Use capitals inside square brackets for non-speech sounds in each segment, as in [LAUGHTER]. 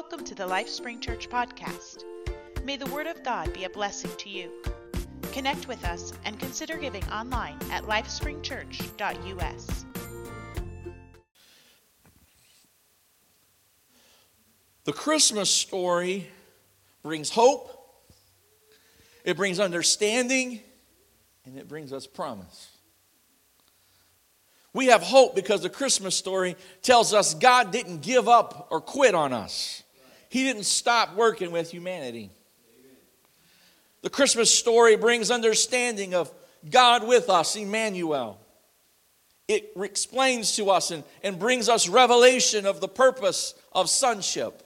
Welcome to the LifeSpring Church podcast. May the Word of God be a blessing to you. Connect with us and consider giving online at lifespringchurch.us. The Christmas story brings hope, it brings understanding, and it brings us promise. We have hope because the Christmas story tells us God didn't give up or quit on us. He didn't stop working with humanity. The Christmas story brings understanding of God with us, Emmanuel. It explains to us and, and brings us revelation of the purpose of sonship.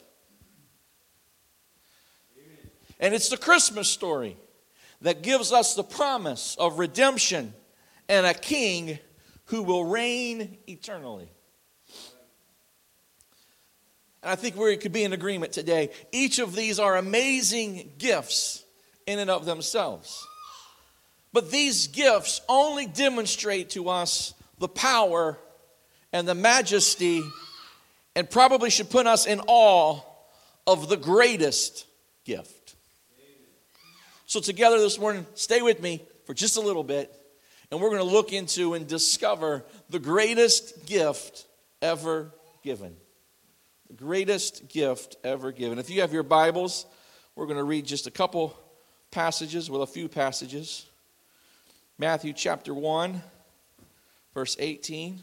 And it's the Christmas story that gives us the promise of redemption and a king who will reign eternally. And I think we could be in agreement today. Each of these are amazing gifts in and of themselves. But these gifts only demonstrate to us the power and the majesty, and probably should put us in awe of the greatest gift. So, together this morning, stay with me for just a little bit and we're going to look into and discover the greatest gift ever given. The greatest gift ever given. If you have your Bibles, we're going to read just a couple passages, well, a few passages. Matthew chapter 1, verse 18.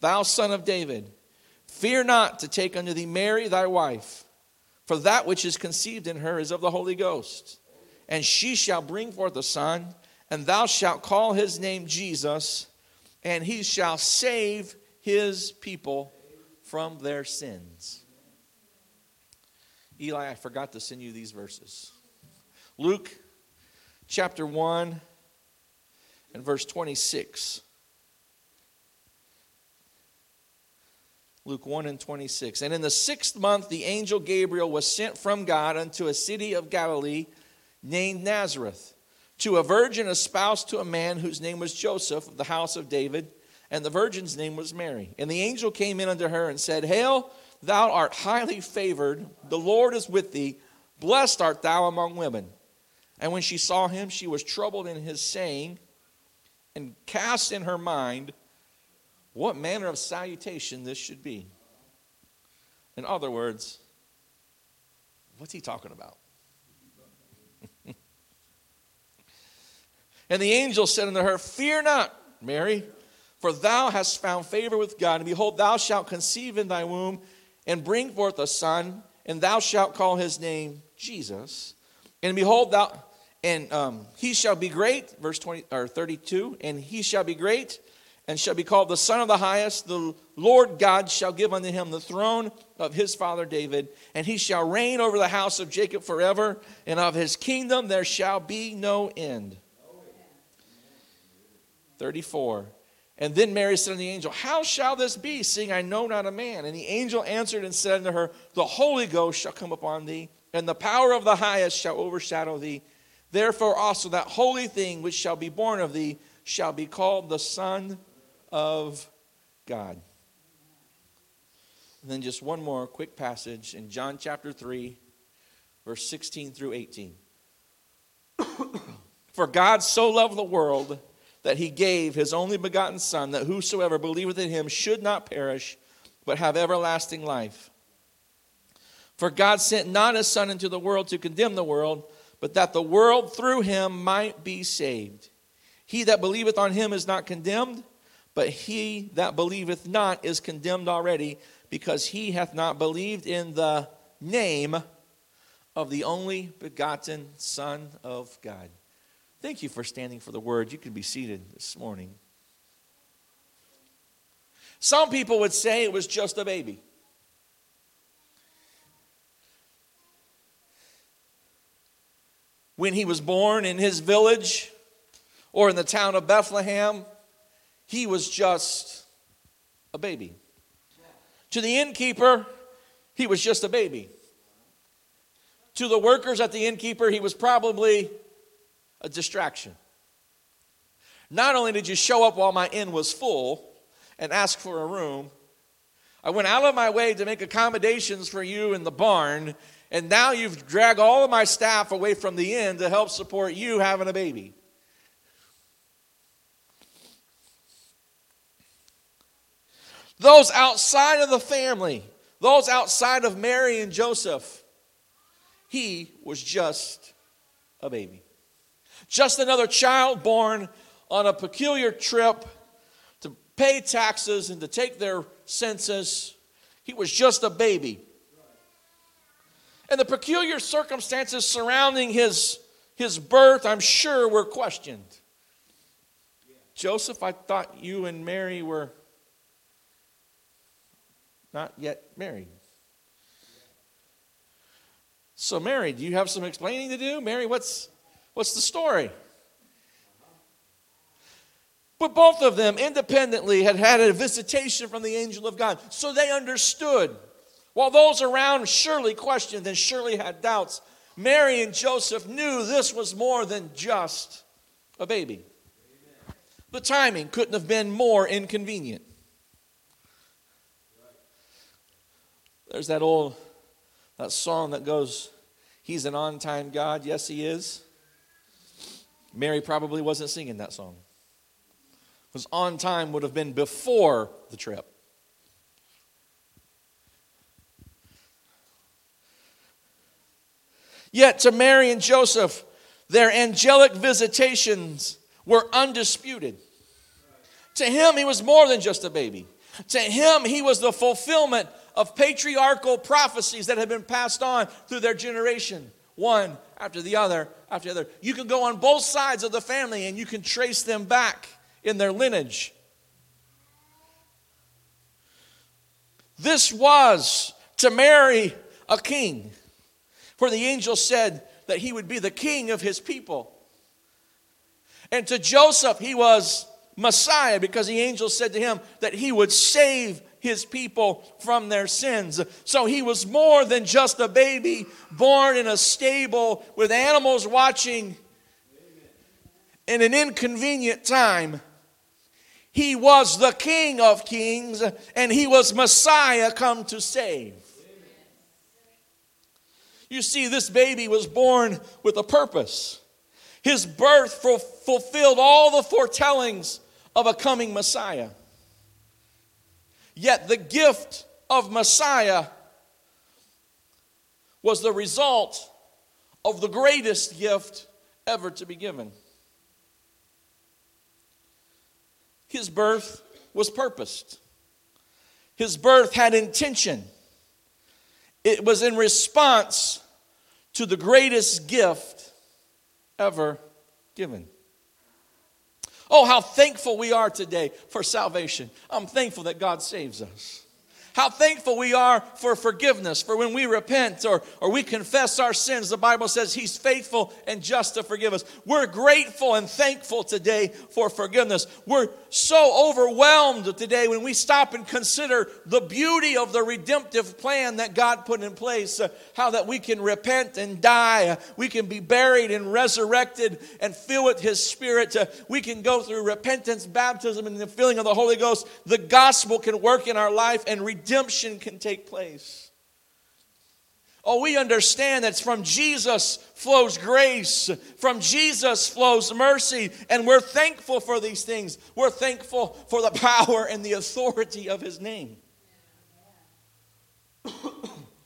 Thou son of David, fear not to take unto thee Mary thy wife, for that which is conceived in her is of the Holy Ghost. And she shall bring forth a son, and thou shalt call his name Jesus, and he shall save his people from their sins. Eli, I forgot to send you these verses. Luke chapter 1 and verse 26. Luke 1 and 26. And in the sixth month, the angel Gabriel was sent from God unto a city of Galilee named Nazareth to a virgin espoused to a man whose name was Joseph of the house of David, and the virgin's name was Mary. And the angel came in unto her and said, Hail, thou art highly favored, the Lord is with thee, blessed art thou among women. And when she saw him, she was troubled in his saying, and cast in her mind what manner of salutation this should be. In other words, what's he talking about? [LAUGHS] and the angel said unto her, Fear not, Mary, for thou hast found favor with God. And behold, thou shalt conceive in thy womb and bring forth a son, and thou shalt call his name Jesus. And behold, thou and um, he shall be great, verse 20 or 32, and he shall be great and shall be called the Son of the Highest. The Lord God shall give unto him the throne of his father David, and he shall reign over the house of Jacob forever, and of his kingdom there shall be no end. 34. And then Mary said unto the angel, How shall this be, seeing I know not a man? And the angel answered and said unto her, The Holy Ghost shall come upon thee, and the power of the highest shall overshadow thee. Therefore also that holy thing which shall be born of thee shall be called the Son of God. And then just one more quick passage in John chapter 3, verse 16 through 18. [COUGHS] For God so loved the world that he gave his only begotten Son, that whosoever believeth in him should not perish, but have everlasting life. For God sent not his Son into the world to condemn the world, but that the world through him might be saved. He that believeth on him is not condemned, but he that believeth not is condemned already, because he hath not believed in the name of the only begotten Son of God. Thank you for standing for the word. You can be seated this morning. Some people would say it was just a baby. When he was born in his village or in the town of Bethlehem, he was just a baby. To the innkeeper, he was just a baby. To the workers at the innkeeper, he was probably a distraction. Not only did you show up while my inn was full and ask for a room, I went out of my way to make accommodations for you in the barn, and now you've dragged all of my staff away from the inn to help support you having a baby. Those outside of the family, those outside of Mary and Joseph, he was just a baby. Just another child born on a peculiar trip to pay taxes and to take their census. He was just a baby. And the peculiar circumstances surrounding his, his birth, I'm sure, were questioned. Joseph, I thought you and Mary were not yet married. So, Mary, do you have some explaining to do? Mary, what's, what's the story? But both of them independently had had a visitation from the angel of God. So they understood. While those around surely questioned and surely had doubts, Mary and Joseph knew this was more than just a baby. The timing couldn't have been more inconvenient. There's that old that song that goes, He's an on time God. Yes, He is. Mary probably wasn't singing that song. Because on time would have been before the trip. Yet to Mary and Joseph, their angelic visitations were undisputed. To him, he was more than just a baby. To him, he was the fulfillment of patriarchal prophecies that have been passed on through their generation, one after the other after the other. You can go on both sides of the family and you can trace them back in their lineage. This was to Mary a king, for the angel said that he would be the king of his people. And to Joseph, he was Messiah because the angel said to him that he would save his people from their sins. So he was more than just a baby born in a stable with animals watching in an inconvenient time. He was the King of kings and he was Messiah come to save. You see, this baby was born with a purpose. His birth fulfilled all the foretellings of a coming Messiah. Yet the gift of Messiah was the result of the greatest gift ever to be given. His birth was purposed. His birth had intention. It was in response to the greatest gift ever given. Oh, how thankful we are today for salvation. I'm thankful that God saves us. How thankful we are for forgiveness. For when we repent or, or we confess our sins, the Bible says He's faithful and just to forgive us. We're grateful and thankful today for forgiveness. We're so overwhelmed today when we stop and consider the beauty of the redemptive plan that God put in place. Uh, how that we can repent and die, uh, we can be buried and resurrected and fill with His Spirit. Uh, we can go through repentance, baptism, and the filling of the Holy Ghost. The gospel can work in our life and redemption can take place. Oh, we understand that from Jesus flows grace, from Jesus flows mercy, and we're thankful for these things. We're thankful for the power and the authority of His name. [COUGHS]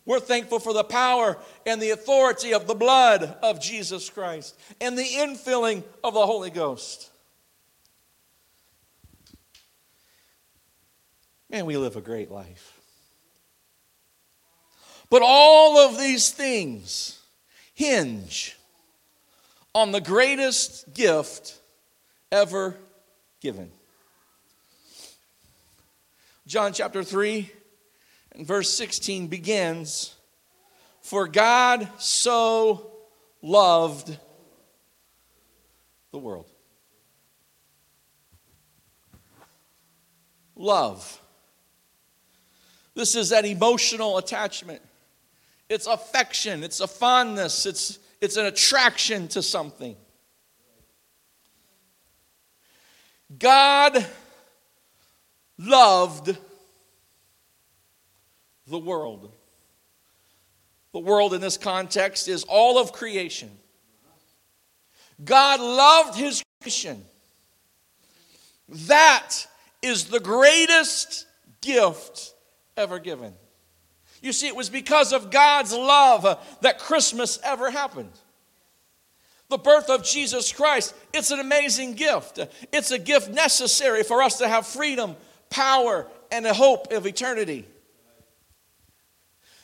We're thankful for the power and the authority of the blood of Jesus Christ and the infilling of the Holy Ghost. Man, we live a great life. But all of these things hinge on the greatest gift ever given. John chapter 3 and verse 16 begins For God so loved the world. Love. This is that emotional attachment. It's affection, it's a fondness, it's, it's an attraction to something. God loved the world. The world in this context is all of creation. God loved his creation. That is the greatest gift ever given. You see, it was because of God's love that Christmas ever happened. The birth of Jesus Christ, it's an amazing gift. It's a gift necessary for us to have freedom, power, and a hope of eternity.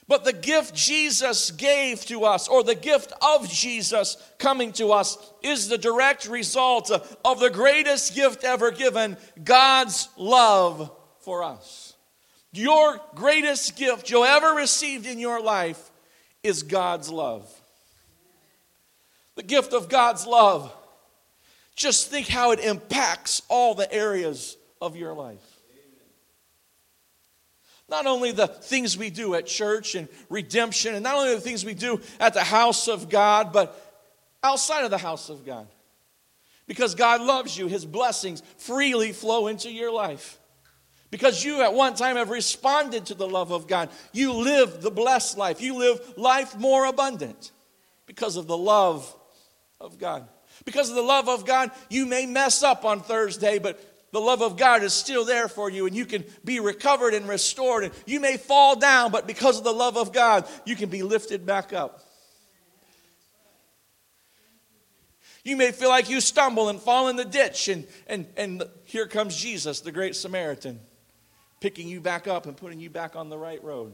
But the gift Jesus gave to us, or the gift of Jesus coming to us, is the direct result of the greatest gift ever given God's love for us. Your greatest gift you'll ever received in your life is God's love. The gift of God's love. Just think how it impacts all the areas of your life. Not only the things we do at church and redemption, and not only the things we do at the house of God, but outside of the house of God. Because God loves you, His blessings freely flow into your life. Because you at one time have responded to the love of God. You live the blessed life. You live life more abundant because of the love of God. Because of the love of God, you may mess up on Thursday, but the love of God is still there for you and you can be recovered and restored. And you may fall down, but because of the love of God, you can be lifted back up. You may feel like you stumble and fall in the ditch, and, and, and here comes Jesus, the great Samaritan, picking you back up and putting you back on the right road.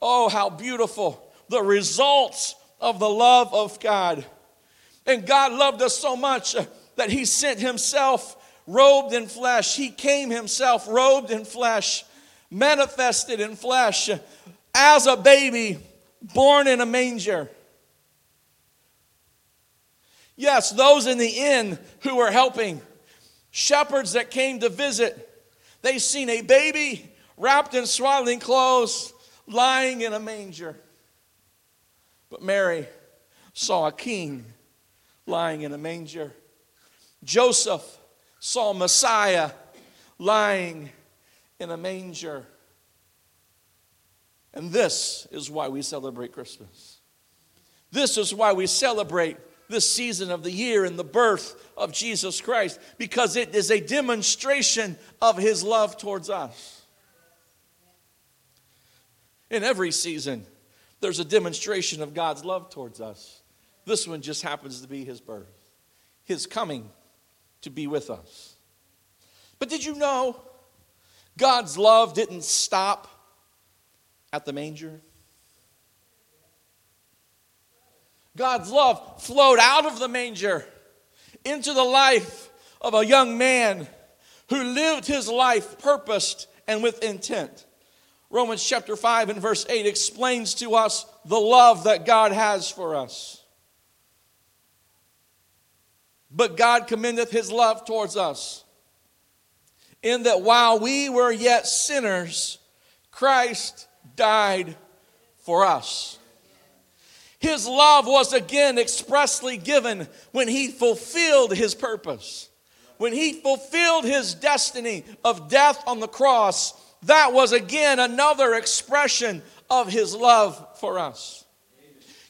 Oh, how beautiful the results of the love of God. And God loved us so much that He sent Himself robed in flesh. He came himself robed in flesh, manifested in flesh, as a baby born in a manger. Yes, those in the inn who were helping, shepherds that came to visit, they seen a baby wrapped in swaddling clothes lying in a manger. But Mary saw a king lying in a manger. Joseph saw Messiah lying in a manger. And this is why we celebrate Christmas. This is why we celebrate this season of the year and the birth of Jesus Christ, because it is a demonstration of his love towards us. In every season, there's a demonstration of God's love towards us. This one just happens to be his birth, his coming to be with us. But did you know God's love didn't stop at the manger? God's love flowed out of the manger into the life of a young man who lived his life purposed and with intent. Romans chapter 5 and verse 8 explains to us the love that God has for us. But God commendeth his love towards us, in that while we were yet sinners, Christ died for us. His love was again expressly given when he fulfilled his purpose. When he fulfilled his destiny of death on the cross, that was again another expression of his love for us.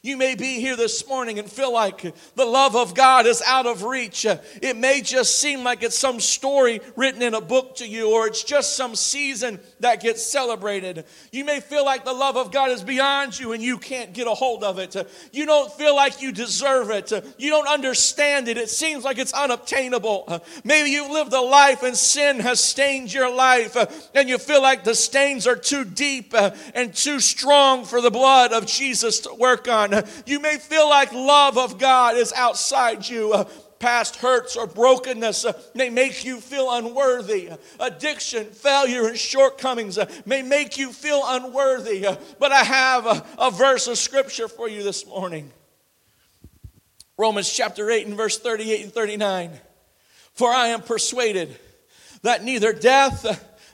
You may be here this morning and feel like the love of God is out of reach. It may just seem like it's some story written in a book to you, or it's just some season that gets celebrated. You may feel like the love of God is beyond you and you can't get a hold of it. You don't feel like you deserve it. You don't understand it. It seems like it's unobtainable. Maybe you've lived a life and sin has stained your life, and you feel like the stains are too deep and too strong for the blood of Jesus to work on. You may feel like love of God is outside you. Uh, past hurts or brokenness uh, may make you feel unworthy. Addiction, failure, and shortcomings uh, may make you feel unworthy. But I have a, a verse of scripture for you this morning. Romans chapter 8 and verse 38 and 39. For I am persuaded that neither death,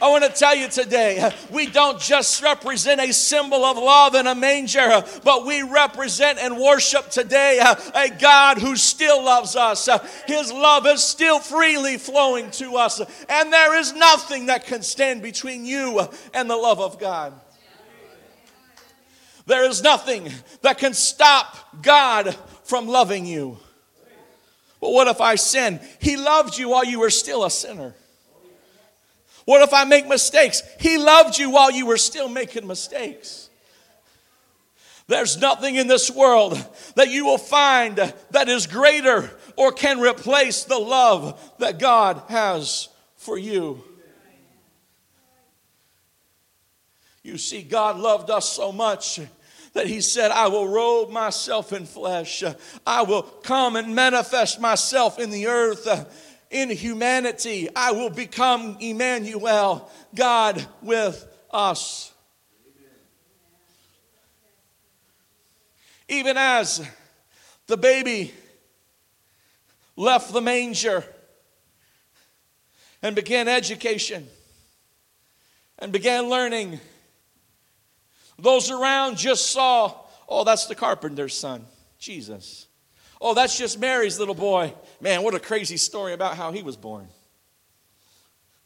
I want to tell you today, we don't just represent a symbol of love in a manger, but we represent and worship today a God who still loves us. His love is still freely flowing to us, and there is nothing that can stand between you and the love of God. There is nothing that can stop God from loving you. But what if I sin? He loved you while you were still a sinner. What if I make mistakes? He loved you while you were still making mistakes. There's nothing in this world that you will find that is greater or can replace the love that God has for you. You see, God loved us so much that He said, I will robe myself in flesh, I will come and manifest myself in the earth in humanity, I will become Emmanuel, God with us. Even as the baby left the manger and began education and began learning, those around just saw, oh, that's the carpenter's son, Jesus. Oh, that's just Mary's little boy. Man, what a crazy story about how he was born.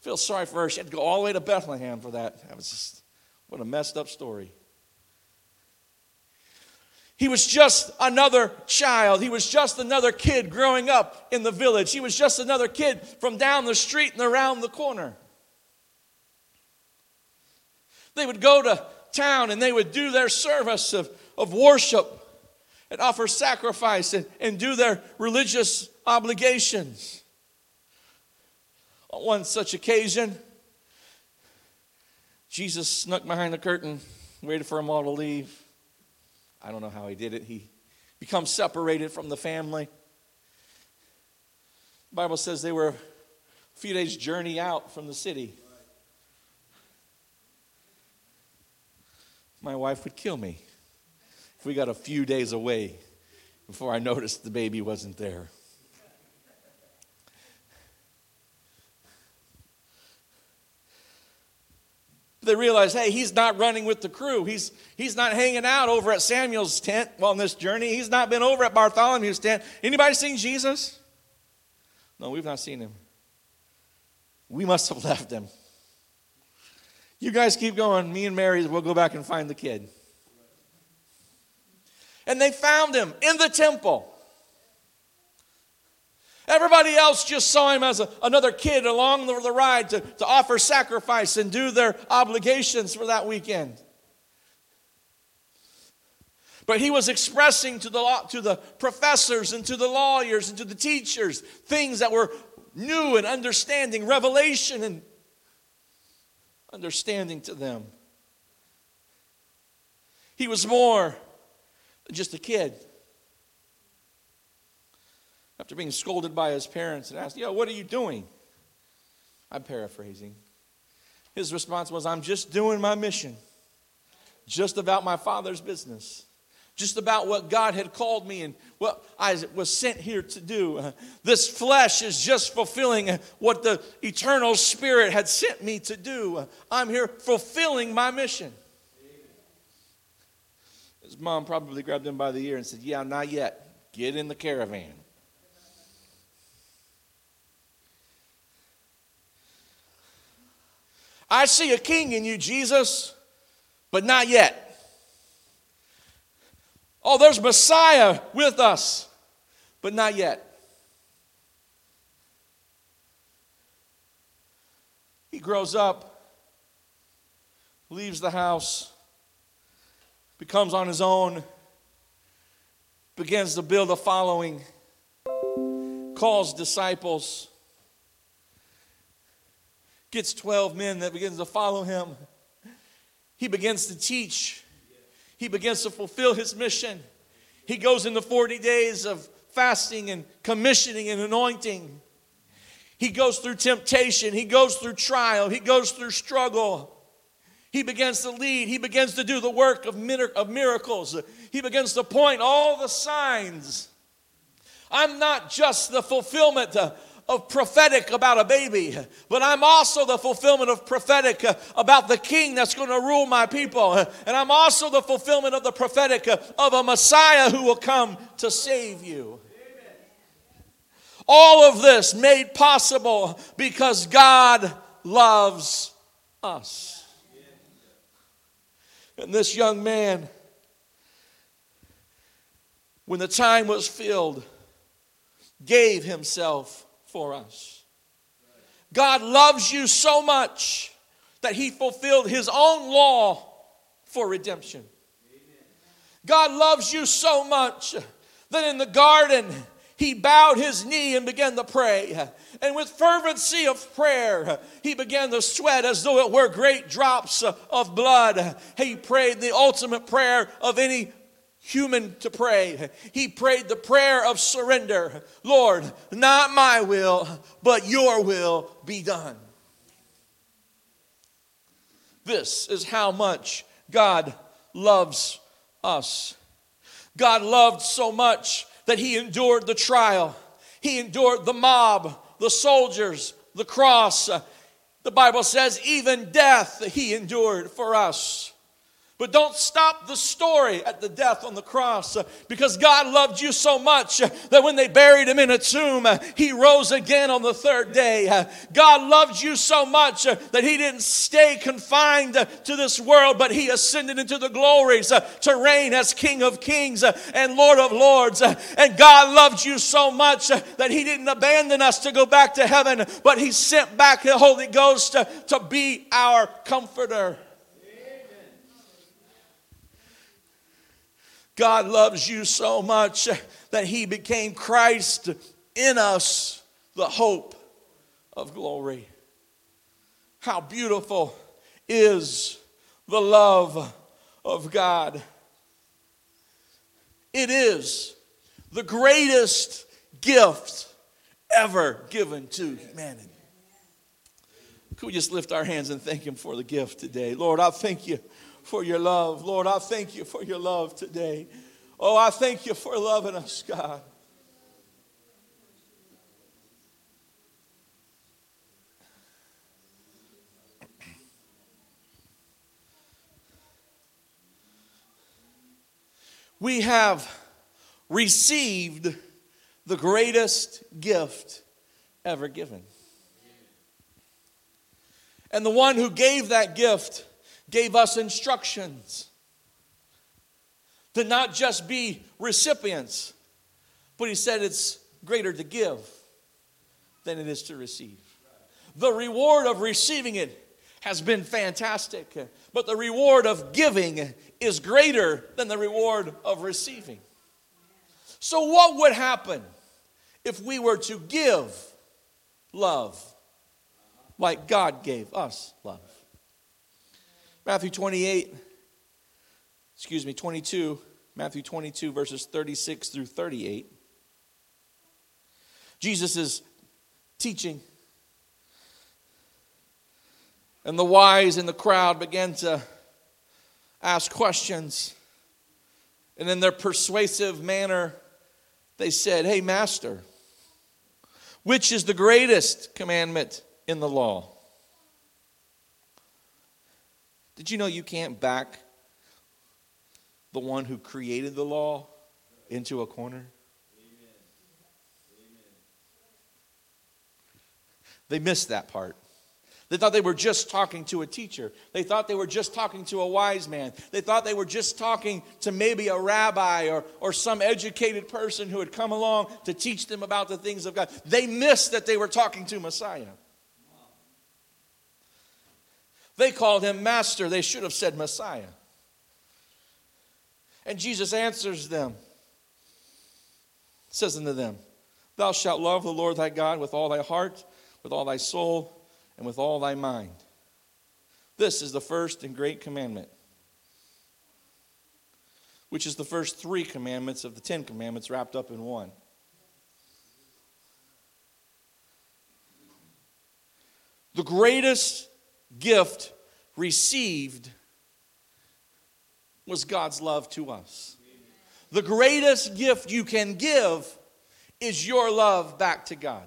Feel sorry for her. She had to go all the way to Bethlehem for that. That was just, what a messed up story. He was just another child. He was just another kid growing up in the village. He was just another kid from down the street and around the corner. They would go to town and they would do their service of, of worship and offer sacrifice and, and do their religious obligations. On one such occasion, Jesus snuck behind the curtain, waited for them all to leave. I don't know how he did it. He becomes separated from the family. The Bible says they were a few days' journey out from the city. My wife would kill me we got a few days away before I noticed the baby wasn't there. They realize, hey, he's not running with the crew. He's, he's not hanging out over at Samuel's tent on this journey. He's not been over at Bartholomew's tent. Anybody seen Jesus? No, we've not seen him. We must have [LAUGHS] left him. You guys keep going. Me and Mary, we'll go back and find the kid and they found him in the temple. Everybody else just saw him as a, another kid along the, the ride to, to offer sacrifice and do their obligations for that weekend. But he was expressing to the, to the professors and to the lawyers and to the teachers things that were new and understanding, revelation and understanding to them. He was more just a kid. After being scolded by his parents and asked, Yo, what are you doing? I'm paraphrasing. His response was, I'm just doing my mission, just about my father's business. just about what God had called me and what I was sent here to do. This flesh is just fulfilling what the eternal spirit had sent me to do. I'm here fulfilling my mission. His mom probably grabbed him by the ear and said, Yeah, not yet. Get in the caravan. I see a king in you, Jesus, but not yet. Oh, there's Messiah with us, but not yet. He grows up, leaves the house, becomes on his own, begins to build a following, calls disciples, gets 12 men that begins to follow him. He begins to teach he begins to fulfill his mission. He goes into 40 days of fasting and commissioning and anointing. He goes through temptation, he goes through trial, he goes through struggle. He begins to lead, he begins to do the work of miracles. He begins to point all the signs. I'm not just the fulfillment uh, of prophetic about a baby, but I'm also the fulfillment of prophetic uh, about the king that's going to rule my people. And I'm also the fulfillment of the prophetic uh, of a Messiah who will come to save you. All of this made possible because God loves us. And this young man, when the time was filled, gave himself for us. God loves you so much that he fulfilled his own law for redemption. God loves you so much that in the garden he bowed his knee and began to pray. And with fervency of prayer, he began to sweat as though it were great drops of blood. He prayed the ultimate prayer of any human to pray. He prayed the prayer of surrender Lord, not my will, but your will be done. This is how much God loves us. God loved so much that he endured the trial, he endured the mob, the soldiers, the cross. The Bible says, even death he endured for us. But don't stop the story at the death on the cross uh, because God loved you so much uh, that when they buried him in a tomb, uh, he rose again on the third day. Uh, God loved you so much uh, that he didn't stay confined uh, to this world, but he ascended into the glories to reign as King of kings and Lord of lords. And God loved you so much that he didn't abandon us to go back to heaven, but he sent back the Holy Ghost to be our comforter. God loves you so much that he became Christ in us, the hope of glory. How beautiful is the love of God! It is the greatest gift ever given to humanity. Could we just lift our hands and thank Him for the gift today? Lord, I thank you for your love. Lord, I thank you for your love today. Oh, I thank you for loving us, God. We have received the greatest gift ever given. And the one who gave that gift gave us instructions to not just be recipients, but he said it's greater to give than it is to receive. The reward of receiving it has been fantastic, but the reward of giving is greater than the reward of receiving. So, what would happen if we were to give love like God gave us love? Matthew 28, excuse me, 22, Matthew 22, verses 36 through 38. Jesus is teaching. And the wise in the crowd began to ask questions. And in their persuasive manner, they said, Hey, Master, which is the greatest commandment in the law? Did you know you can't back the one who created the law into a corner? They missed that part. They thought they were just talking to a teacher. They thought they were just talking to a wise man. They thought they were just talking to maybe a rabbi or, or some educated person who had come along to teach them about the things of God. They missed that they were talking to Messiah. They called him master. They should have said Messiah. And Jesus answers them, says unto them, Thou shalt love the Lord thy God with all thy heart, with all thy soul, and with all thy mind. This is the first and great commandment, which is the first three commandments of the Ten Commandments wrapped up in one. The greatest gift received was God's love to us. The greatest gift you can give is your love back to God.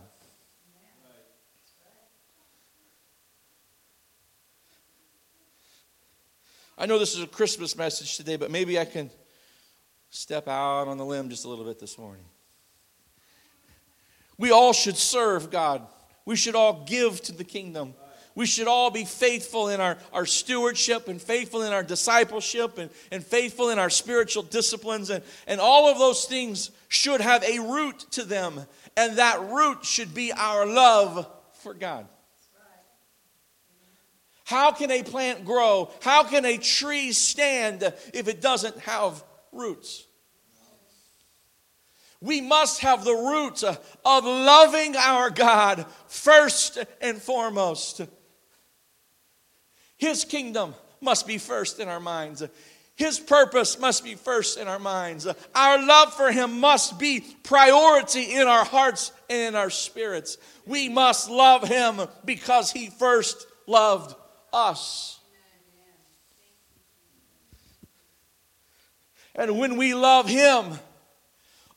I know this is a Christmas message today, but maybe I can step out on the limb just a little bit this morning. We all should serve God. We should all give to the kingdom. We should all be faithful in our, our stewardship and faithful in our discipleship and, and faithful in our spiritual disciplines. And, and all of those things should have a root to them. And that root should be our love for God. How can a plant grow? How can a tree stand if it doesn't have roots? We must have the root of loving our God first and foremost. His kingdom must be first in our minds. His purpose must be first in our minds. Our love for Him must be priority in our hearts and in our spirits. We must love Him because He first loved us. And when we love Him,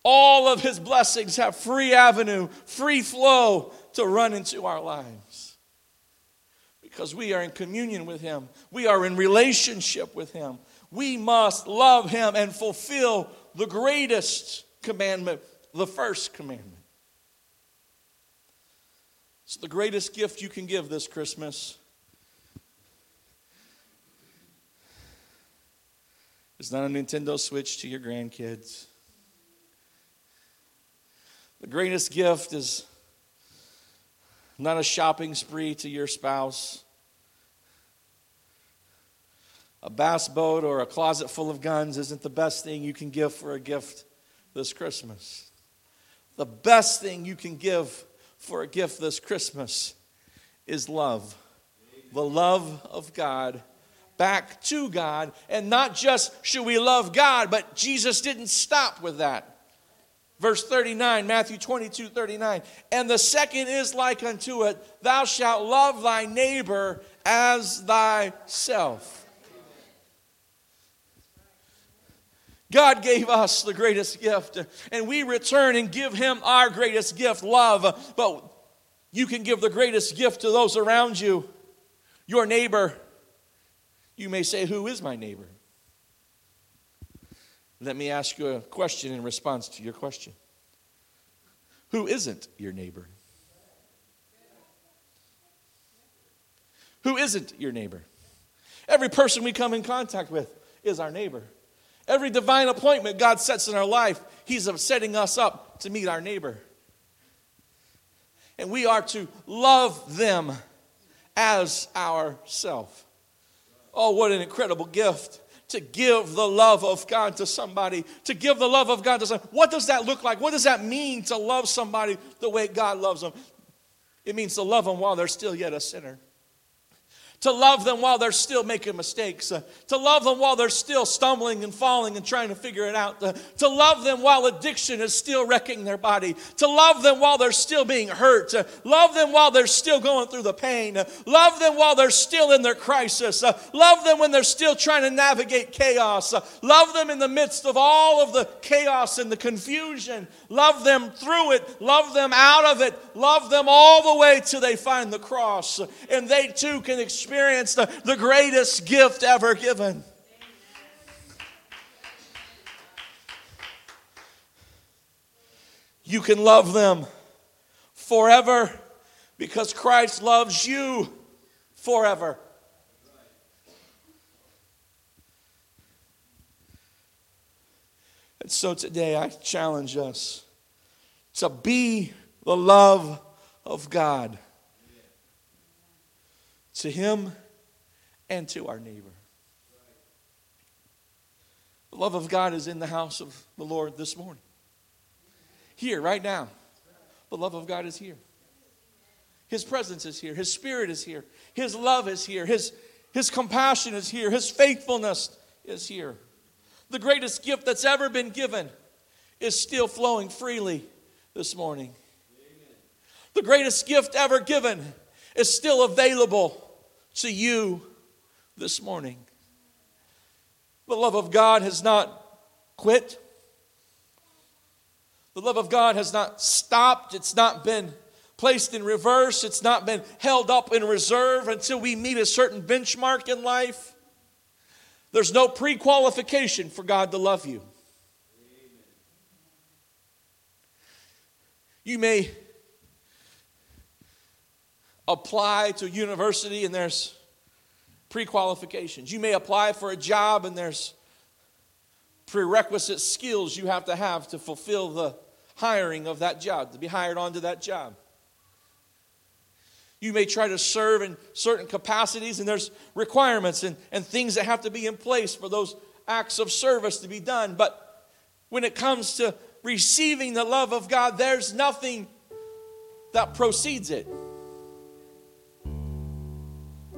all of His blessings have free avenue, free flow to run into our lives. Because we are in communion with Him, we are in relationship with Him. We must love Him and fulfill the greatest commandment, the first commandment. It's the greatest gift you can give this Christmas It's not a Nintendo Switch to your grandkids. The greatest gift is not a shopping spree to your spouse. A bass boat or a closet full of guns isn't the best thing you can give for a gift this Christmas. The best thing you can give for a gift this Christmas is love. The love of God back to God. And not just should we love God, but Jesus didn't stop with that. Verse 39, Matthew 22, 39. And the second is like unto it, thou shalt love thy neighbor as thyself. God gave us the greatest gift, and we return and give Him our greatest gift, love. But you can give the greatest gift to those around you, your neighbor, you may say, Who is my neighbor? Let me ask you a question in response to your question Who isn't your neighbor? Who isn't your neighbor? Every person we come in contact with is our neighbor. Every divine appointment God sets in our life, He's setting us up to meet our neighbor. And we are to love them as ourself. Oh, what an incredible gift to give the love of God to somebody, to give the love of God to somebody. What does that look like? What does that mean to love somebody the way God loves them? It means to love them while they're still yet a sinner. To love them while they're still making mistakes, uh, to love them while they're still stumbling and falling and trying to figure it out, uh, to love them while addiction is still wrecking their body, to love them while they're still being hurt, uh, love them while they're still going through the pain, uh, love them while they're still in their crisis, uh, love them when they're still trying to navigate chaos, uh, love them in the midst of all of the chaos and the confusion, love them through it, love them out of it, love them all the way till they find the cross, and they too can experience experience the, the greatest gift ever given. You can love them forever because Christ loves you forever. And so today I challenge us to be the love of God to him and to our neighbor. The love of God is in the house of the Lord this morning. Here, right now. The love of God is here. His presence is here. His spirit is here. His love is here. His, his compassion is here. His faithfulness is here. The greatest gift that's ever been given is still flowing freely this morning. The greatest gift ever given is still available to you this morning. The love of God has not quit. The love of God has not stopped. It's not been placed in reverse. It's not been held up in reserve until we meet a certain benchmark in life. There's no pre qualification for God to love you. You may apply to a university and there's pre-qualifications. You may apply for a job and there's prerequisite skills you have to have to fulfill the hiring of that job, to be hired onto that job. You may try to serve in certain capacities, and there's requirements and, and things that have to be in place for those acts of service to be done. But when it comes to receiving the love of God, there's nothing that proceeds it.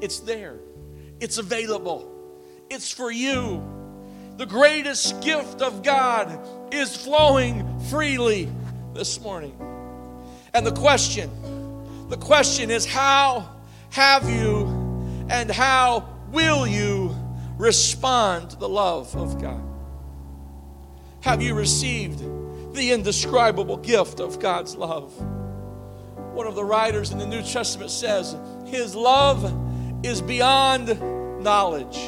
It's there, it's available, it's for you. The greatest gift of God is flowing freely this morning. And the question, the question is how have you and how will you respond to the love of God? Have you received the indescribable gift of God's love? One of the writers in the New Testament says, His love is beyond knowledge.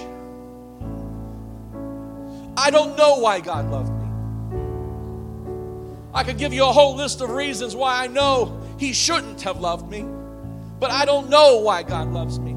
I don't know why God loved me. I could give you a whole list of reasons why I know He shouldn't have loved me, but I don't know why God loves me.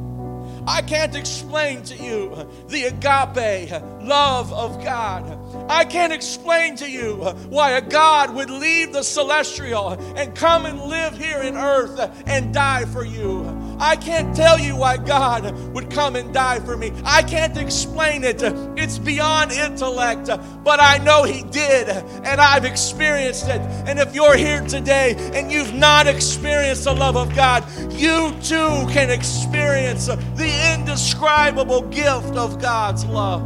I can't explain to you the agape love of God. I can't explain to you why a God would leave the celestial and come and live here in earth and die for you. I can't tell you why God would come and die for me. I can't explain it. It's beyond intellect, but I know He did, and I've experienced it. And if you're here today and you've not experienced the love of God, you too can experience the indescribable gift of God's love.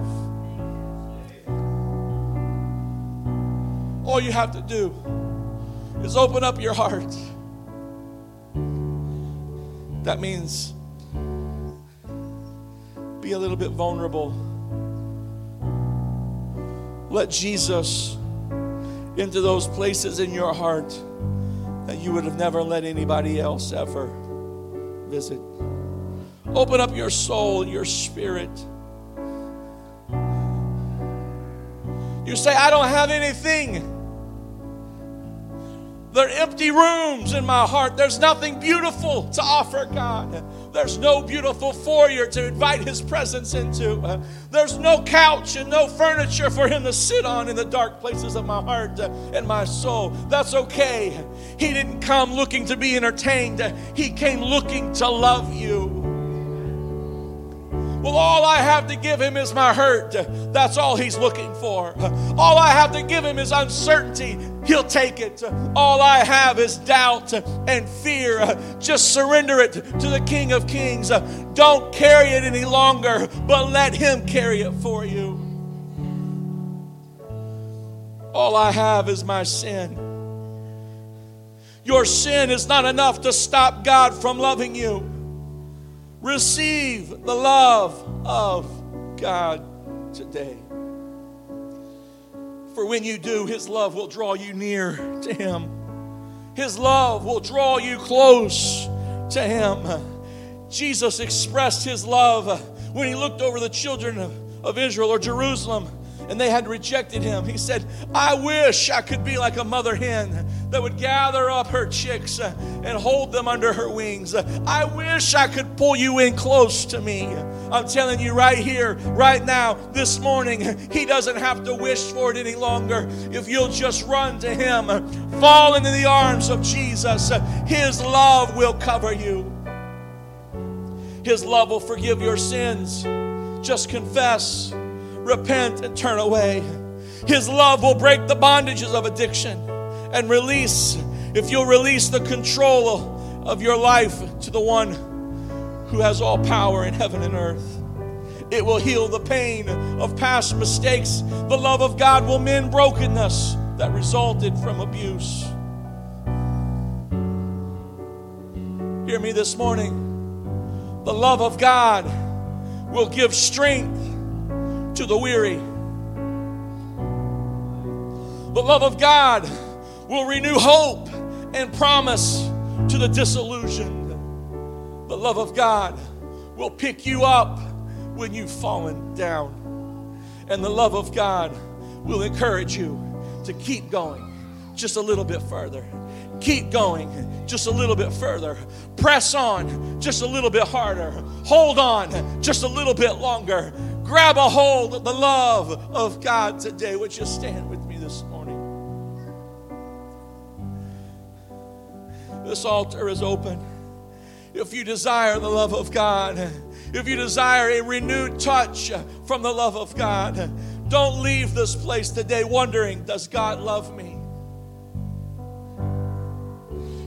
All you have to do is open up your heart that means be a little bit vulnerable. Let Jesus into those places in your heart that you would have never let anybody else ever visit. Open up your soul your spirit. You say, I don't have anything. There are empty rooms in my heart. There's nothing beautiful to offer God. There's no beautiful foyer to invite His presence into. There's no couch and no furniture for Him to sit on in the dark places of my heart and my soul. That's okay. He didn't come looking to be entertained, He came looking to love you. Well, all I have to give him is my hurt. That's all he's looking for. All I have to give him is uncertainty. He'll take it. All I have is doubt and fear. Just surrender it to the King of Kings. Don't carry it any longer, but let him carry it for you. All I have is my sin. Your sin is not enough to stop God from loving you. Receive the love of God today. For when you do, His love will draw you near to Him. His love will draw you close to Him. Jesus expressed His love when He looked over the children of Israel or Jerusalem and they had rejected him. He said, I wish I could be like a mother hen that would gather up her chicks and hold them under her wings. I wish I could pull you in close to me. I'm telling you right here, right now, this morning, he doesn't have to wish for it any longer. If you'll just run to him, fall into the arms of Jesus, his love will cover you. His love will forgive your sins. Just confess repent, and turn away. His love will break the bondages of addiction and release, if you'll release the control of your life to the one who has all power in heaven and earth. It will heal the pain of past mistakes. The love of God will mend brokenness that resulted from abuse. Hear me this morning. The love of God will give strength to the weary. The love of God will renew hope and promise to the disillusioned. The love of God will pick you up when you've fallen down. And the love of God will encourage you to keep going just a little bit further. Keep going just a little bit further. Press on just a little bit harder. Hold on just a little bit longer grab a hold of the love of God today. Would you stand with me this morning? This altar is open. If you desire the love of God, if you desire a renewed touch from the love of God, don't leave this place today wondering, does God love me?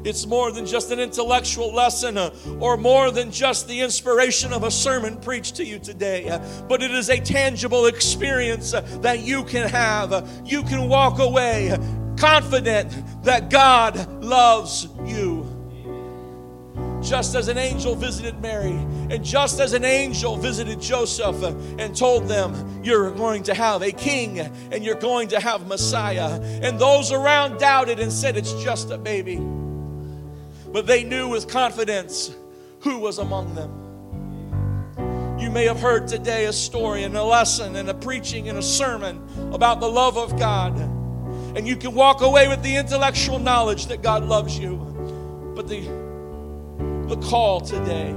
It's more than just an intellectual lesson uh, or more than just the inspiration of a sermon preached to you today, uh, but it is a tangible experience uh, that you can have. You can walk away confident that God loves you. Just as an angel visited Mary, and just as an angel visited Joseph and told them, You're going to have a king and you're going to have Messiah. And those around doubted and said, It's just a baby but they knew with confidence who was among them. You may have heard today a story and a lesson and a preaching and a sermon about the love of God. And you can walk away with the intellectual knowledge that God loves you. But the, the call today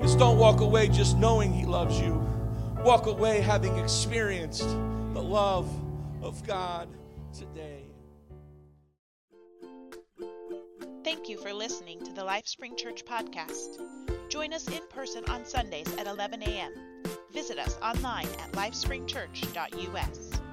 is don't walk away just knowing He loves you. Walk away having experienced the love of God today. Thank you for listening to the LifeSpring Church podcast. Join us in person on Sundays at 11 a.m. Visit us online at lifespringchurch.us.